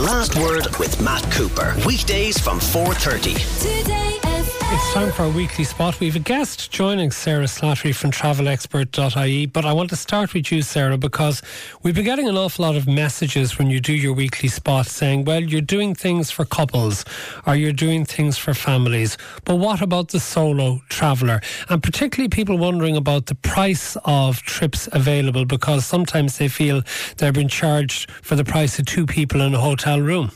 The Last Word with Matt Cooper. Weekdays from 4.30. Today It's time for our weekly spot. We have a guest joining Sarah Slattery from travelexpert.ie, but I want to start with you, Sarah, because we've been getting an awful lot of messages when you do your weekly spot saying, well, you're doing things for couples or you're doing things for families, but what about the solo traveller? And particularly people wondering about the price of trips available because sometimes they feel they're being charged for the price of two people in a hotel room.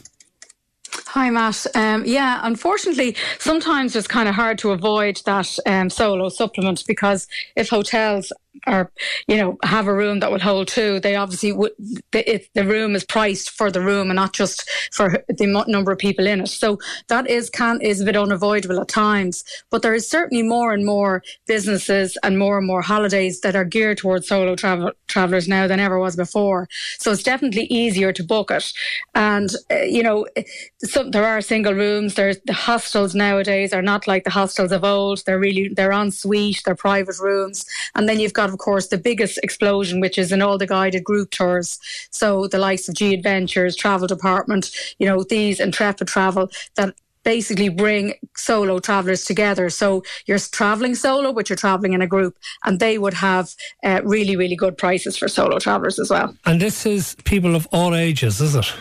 Hi, Matt. Um, yeah, unfortunately, sometimes it's kind of hard to avoid that um, solo supplement because if hotels or you know have a room that will hold two they obviously would the, the room is priced for the room and not just for the number of people in it. So that is can is a bit unavoidable at times. But there is certainly more and more businesses and more and more holidays that are geared towards solo travel travelers now than ever was before. So it's definitely easier to book it. And uh, you know some, there are single rooms. There's the hostels nowadays are not like the hostels of old. They're really they're en suite they're private rooms. And then you've got of course, the biggest explosion, which is in all the guided group tours. So the likes of G Adventures, Travel Department, you know, these Intrepid Travel that basically bring solo travelers together. So you're traveling solo, but you're traveling in a group, and they would have uh, really, really good prices for solo travelers as well. And this is people of all ages, is it?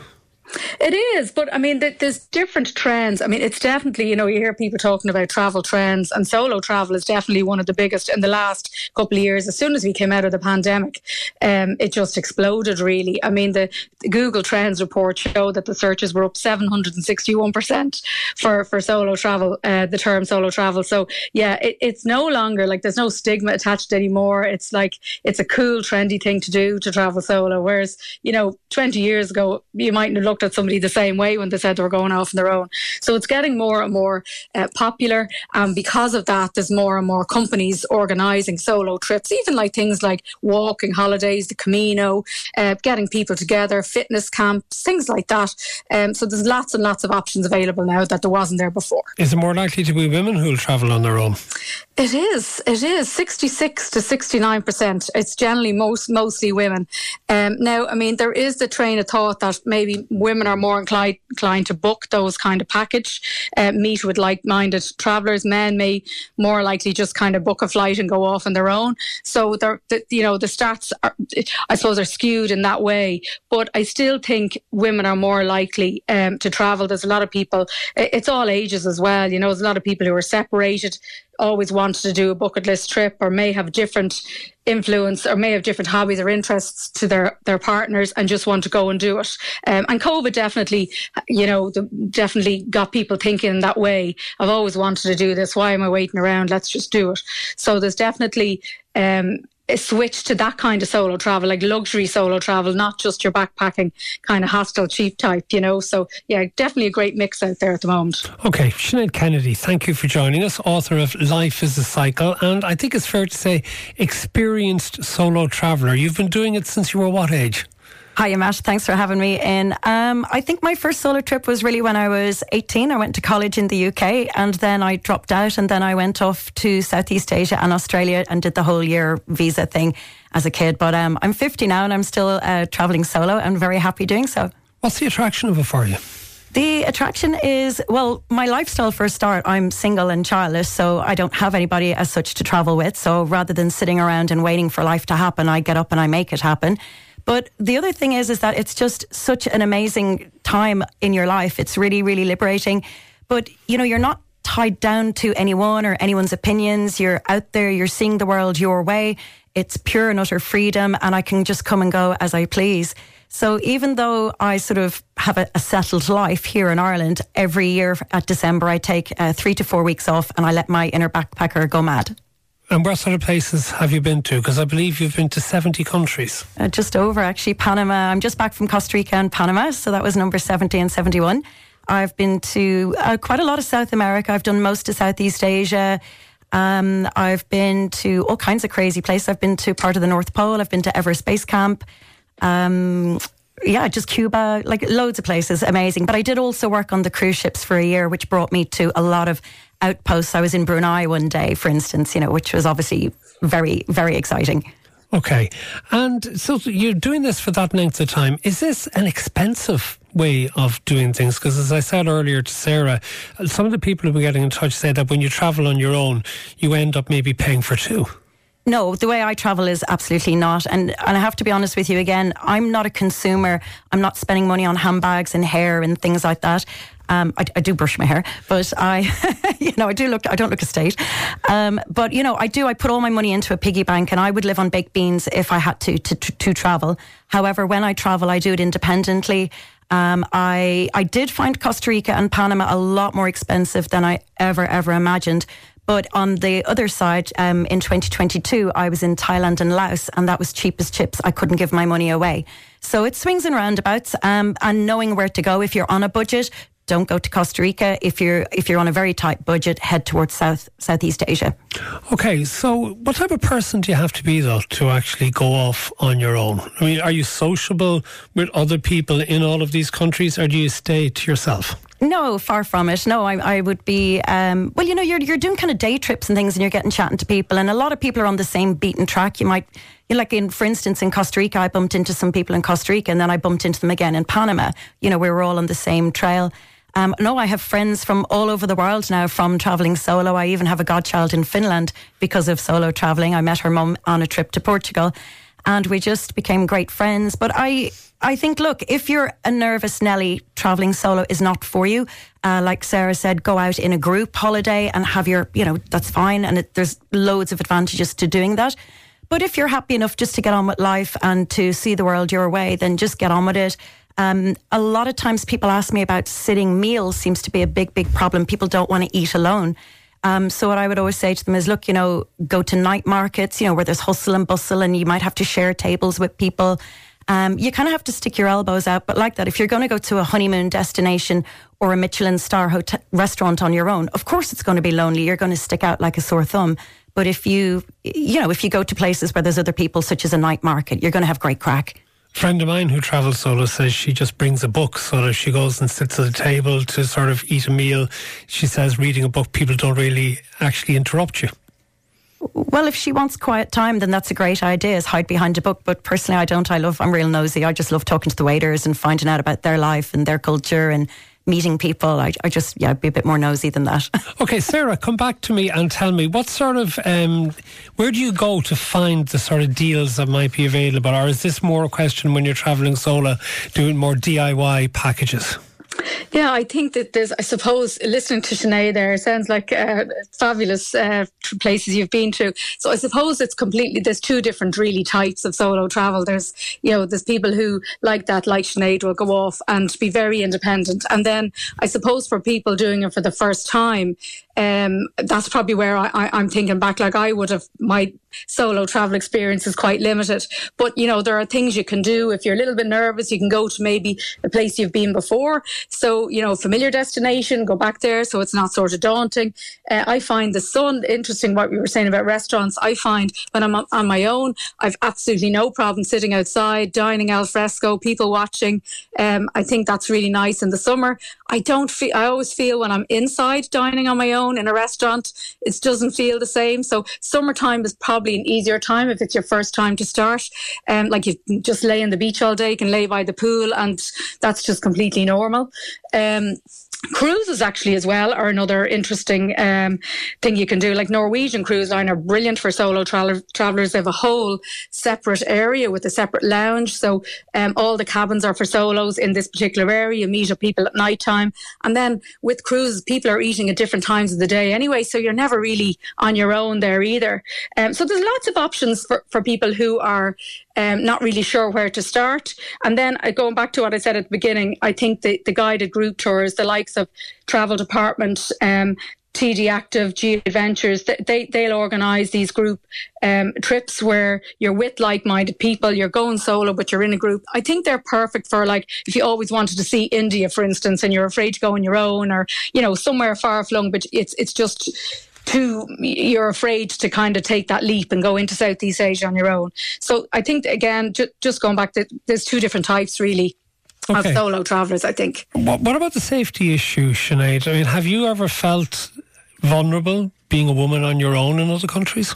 It is, but I mean, there's different trends. I mean, it's definitely, you know, you hear people talking about travel trends, and solo travel is definitely one of the biggest in the last couple of years. As soon as we came out of the pandemic, um, it just exploded, really. I mean, the, the Google Trends report showed that the searches were up 761% for, for solo travel, uh, the term solo travel. So, yeah, it, it's no longer like there's no stigma attached anymore. It's like it's a cool, trendy thing to do to travel solo. Whereas, you know, 20 years ago, you mightn't have looked at somebody the same way when they said they were going off on their own. So it's getting more and more uh, popular. And because of that, there's more and more companies organising solo trips, even like things like walking holidays, the Camino, uh, getting people together, fitness camps, things like that. Um, so there's lots and lots of options available now that there wasn't there before. Is it more likely to be women who'll travel on their own? It is. It is 66 to 69%. It's generally most mostly women. Um, now, I mean, there is the train of thought that maybe women are more inclined, inclined to book those kind of package, uh, meet with like-minded travellers. Men may more likely just kind of book a flight and go off on their own. So the, you know, the stats are, I suppose, are skewed in that way. But I still think women are more likely um, to travel. There's a lot of people. It's all ages as well. You know, there's a lot of people who are separated always wanted to do a bucket list trip or may have different influence or may have different hobbies or interests to their their partners and just want to go and do it. Um, and covid definitely you know the, definitely got people thinking that way. I've always wanted to do this. Why am i waiting around? Let's just do it. So there's definitely um, switch to that kind of solo travel, like luxury solo travel, not just your backpacking kind of hostel cheap type, you know. So yeah, definitely a great mix out there at the moment. Okay, Sinead Kennedy, thank you for joining us, author of Life is a Cycle, and I think it's fair to say experienced solo traveller. You've been doing it since you were what age? Hi, Matt. Thanks for having me in. Um, I think my first solo trip was really when I was 18. I went to college in the UK and then I dropped out and then I went off to Southeast Asia and Australia and did the whole year visa thing as a kid. But um, I'm 50 now and I'm still uh, traveling solo and very happy doing so. What's the attraction of it for you? The attraction is, well, my lifestyle for a start, I'm single and childless, so I don't have anybody as such to travel with. So rather than sitting around and waiting for life to happen, I get up and I make it happen. But the other thing is, is that it's just such an amazing time in your life. It's really, really liberating. But, you know, you're not tied down to anyone or anyone's opinions. You're out there, you're seeing the world your way. It's pure and utter freedom, and I can just come and go as I please. So even though I sort of have a, a settled life here in Ireland, every year at December I take uh, three to four weeks off and I let my inner backpacker go mad. And what sort of places have you been to? Because I believe you've been to 70 countries. Uh, just over, actually. Panama. I'm just back from Costa Rica and Panama. So that was number 70 and 71. I've been to uh, quite a lot of South America. I've done most of Southeast Asia. Um, I've been to all kinds of crazy places. I've been to part of the North Pole. I've been to Everest Base Camp. Um, yeah, just Cuba, like loads of places, amazing. But I did also work on the cruise ships for a year, which brought me to a lot of outposts. I was in Brunei one day, for instance, you know, which was obviously very, very exciting. Okay. And so you're doing this for that length of time. Is this an expensive way of doing things? Because as I said earlier to Sarah, some of the people who are getting in touch say that when you travel on your own, you end up maybe paying for two. No, the way I travel is absolutely not. And and I have to be honest with you again, I'm not a consumer. I'm not spending money on handbags and hair and things like that. Um, I, I, do brush my hair, but I, you know, I do look. I don't look a state. Um, but you know, I do. I put all my money into a piggy bank, and I would live on baked beans if I had to to, to, travel. However, when I travel, I do it independently. Um, I I did find Costa Rica and Panama a lot more expensive than I ever ever imagined. But on the other side, um, in 2022, I was in Thailand and Laos, and that was cheap as chips. I couldn't give my money away. So it swings and roundabouts, um, and knowing where to go. If you're on a budget, don't go to Costa Rica. If you're if you're on a very tight budget, head towards South Southeast Asia. Okay, so what type of person do you have to be though to actually go off on your own? I mean, are you sociable with other people in all of these countries, or do you stay to yourself? No, far from it. No, I, I would be. Um, well, you know, you're you're doing kind of day trips and things, and you're getting chatting to people, and a lot of people are on the same beaten track. You might, you like in, for instance, in Costa Rica, I bumped into some people in Costa Rica, and then I bumped into them again in Panama. You know, we were all on the same trail. Um, no, I have friends from all over the world now from traveling solo. I even have a godchild in Finland because of solo traveling. I met her mum on a trip to Portugal and we just became great friends. But I, I think, look, if you're a nervous Nelly, traveling solo is not for you. Uh, like Sarah said, go out in a group holiday and have your, you know, that's fine. And it, there's loads of advantages to doing that. But if you're happy enough just to get on with life and to see the world your way, then just get on with it. Um, a lot of times people ask me about sitting meals seems to be a big, big problem. People don't want to eat alone. Um, so what I would always say to them is, look, you know, go to night markets, you know, where there's hustle and bustle and you might have to share tables with people. Um, you kind of have to stick your elbows out. But like that, if you're going to go to a honeymoon destination or a Michelin star hotel, restaurant on your own, of course it's going to be lonely. You're going to stick out like a sore thumb. But if you, you know, if you go to places where there's other people, such as a night market, you're going to have great crack friend of mine who travels solo says she just brings a book so that she goes and sits at a table to sort of eat a meal. She says reading a book, people don't really actually interrupt you. Well, if she wants quiet time, then that's a great idea. Is hide behind a book. But personally, I don't. I love. I'm real nosy. I just love talking to the waiters and finding out about their life and their culture and meeting people. I, I just, yeah, I'd be a bit more nosy than that. okay, Sarah, come back to me and tell me what sort of, um, where do you go to find the sort of deals that might be available? Or is this more a question when you're traveling solo, doing more DIY packages? Yeah, I think that there's, I suppose, listening to Sinead there sounds like uh, fabulous uh, places you've been to. So I suppose it's completely, there's two different really types of solo travel. There's, you know, there's people who like that, like Sinead, will go off and be very independent. And then I suppose for people doing it for the first time, um, that's probably where I, I'm thinking back. Like I would have, my solo travel experience is quite limited. But, you know, there are things you can do. If you're a little bit nervous, you can go to maybe a place you've been before. So, you know, familiar destination, go back there so it's not sort of daunting. Uh, I find the sun interesting, what we were saying about restaurants. I find when I'm on my own, I've absolutely no problem sitting outside, dining al fresco, people watching. Um, I think that's really nice in the summer. I don't feel, I always feel when I'm inside dining on my own in a restaurant, it doesn't feel the same. So summertime is probably an easier time if it's your first time to start. Um, like you just lay on the beach all day, you can lay by the pool and that's just completely normal. Um, Cruises actually as well are another interesting um, thing you can do. Like Norwegian Cruise Line are brilliant for solo tra- travelers. They have a whole separate area with a separate lounge. So um, all the cabins are for solos in this particular area. You meet up people at night time. And then with cruises, people are eating at different times of the day anyway. So you're never really on your own there either. Um, so there's lots of options for, for people who are um, not really sure where to start. And then uh, going back to what I said at the beginning, I think the, the guided group tours, the likes of Travel Department, um, TD Active, G Adventures, they, they'll organise these group um, trips where you're with like-minded people, you're going solo, but you're in a group. I think they're perfect for like, if you always wanted to see India, for instance, and you're afraid to go on your own or, you know, somewhere far flung, but it's, it's just, too you're afraid to kind of take that leap and go into Southeast Asia on your own. So I think again, ju- just going back, to, there's two different types really. Okay. Of solo travellers, I think. What, what about the safety issue, Sinead? I mean, have you ever felt vulnerable being a woman on your own in other countries?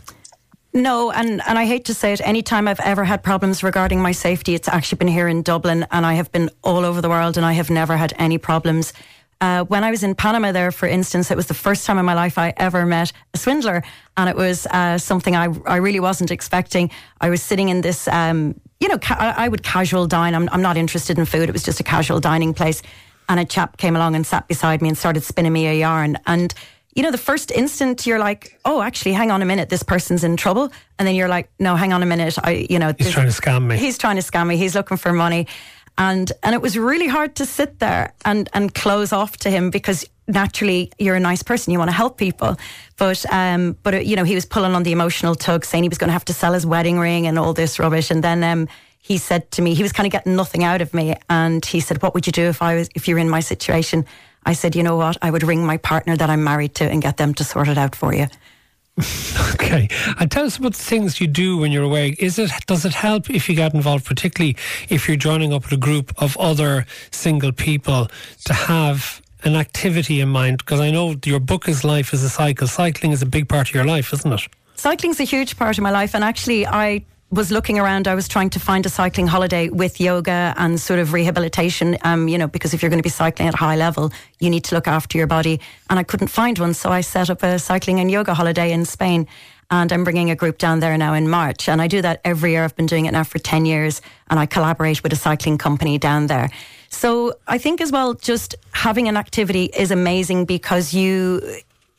No, and, and I hate to say it, any time I've ever had problems regarding my safety, it's actually been here in Dublin, and I have been all over the world, and I have never had any problems. Uh, when I was in Panama, there, for instance, it was the first time in my life I ever met a swindler, and it was uh, something I, I really wasn't expecting. I was sitting in this, um, you know, ca- I would casual dine. I'm, I'm not interested in food. It was just a casual dining place, and a chap came along and sat beside me and started spinning me a yarn. And you know, the first instant you're like, oh, actually, hang on a minute, this person's in trouble, and then you're like, no, hang on a minute, I, you know, he's trying to scam me. He's trying to scam me. He's looking for money and and it was really hard to sit there and and close off to him because naturally you're a nice person you want to help people. But um but it, you know he was pulling on the emotional tug saying he was going to have to sell his wedding ring and all this rubbish. And then um he said to me he was kind of getting nothing out of me. And he said what would you do if I was if you're in my situation? I said you know what? I would ring my partner that I'm married to and get them to sort it out for you Okay, and tell us about the things you do when you're away. Is it does it help if you get involved, particularly if you're joining up with a group of other single people, to have an activity in mind? Because I know your book is life is a cycle. Cycling is a big part of your life, isn't it? Cycling's a huge part of my life, and actually, I was looking around, I was trying to find a cycling holiday with yoga and sort of rehabilitation. Um, you know, because if you're going to be cycling at a high level, you need to look after your body. And I couldn't find one, so I set up a cycling and yoga holiday in Spain. And I'm bringing a group down there now in March. And I do that every year. I've been doing it now for 10 years. And I collaborate with a cycling company down there. So I think as well, just having an activity is amazing because you,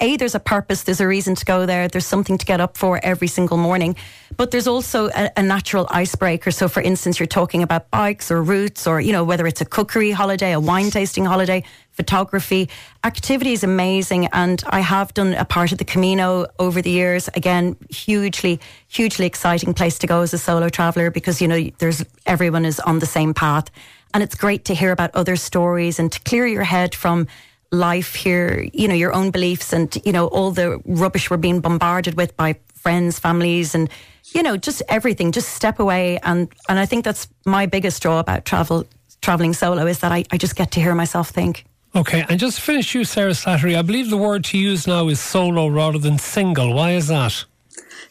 a, there's a purpose, there's a reason to go there, there's something to get up for every single morning. But there's also a, a, natural icebreaker. So, for instance, you're talking about bikes or routes, or, you know, whether it's a cookery holiday, a wine tasting holiday, photography. Activity is amazing. And I have done a part of the Camino over the years. Again, hugely, hugely exciting place to go as a solo traveler because, you know, there's everyone is on the same path. And it's great to hear about other stories and to clear your head from life here, you know, your own beliefs and, you know, all the rubbish we're being bombarded with by friends, families, and, you know, just everything. Just step away. And, and I think that's my biggest draw about travel, traveling solo is that I, I just get to hear myself think. Okay, and just finish you, Sarah Slattery, I believe the word to use now is solo rather than single. Why is that?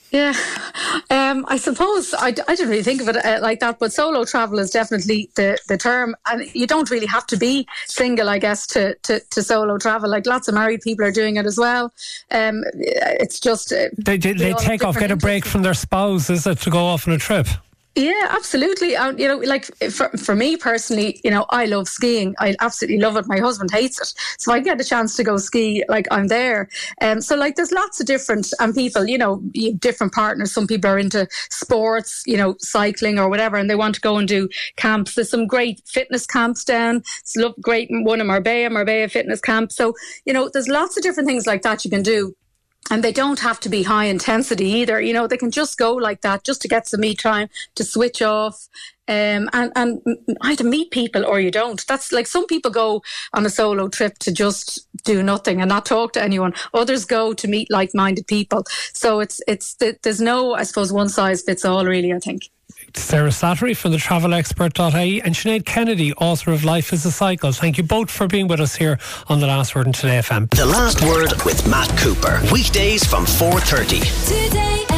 Yeah, um, I suppose I, I didn't really think of it uh, like that, but solo travel is definitely the, the term, and you don't really have to be single, I guess, to, to, to solo travel. Like lots of married people are doing it as well. Um, it's just uh, they, they, they take off, get a break from their spouse, is it, to go off on a trip? Yeah, absolutely. Um, you know, like for, for me personally, you know, I love skiing. I absolutely love it. My husband hates it. So I get a chance to go ski, like I'm there. Um, so like there's lots of different um, people, you know, different partners. Some people are into sports, you know, cycling or whatever, and they want to go and do camps. There's some great fitness camps down. It's great one in Marbella, Marbella Fitness Camp. So, you know, there's lots of different things like that you can do and they don't have to be high intensity either. You know, they can just go like that just to get some me time to switch off. Um, and, and either meet people or you don't. That's like some people go on a solo trip to just do nothing and not talk to anyone. Others go to meet like-minded people. So it's, it's, there's no, I suppose, one size fits all really, I think. Sarah Slattery from the Travel travelexpert.ie and Sinead Kennedy, author of Life is a Cycle. Thank you both for being with us here on The Last Word in Today FM. The Last Word with Matt Cooper. Weekdays from 4.30. Today